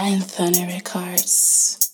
Anthony Records.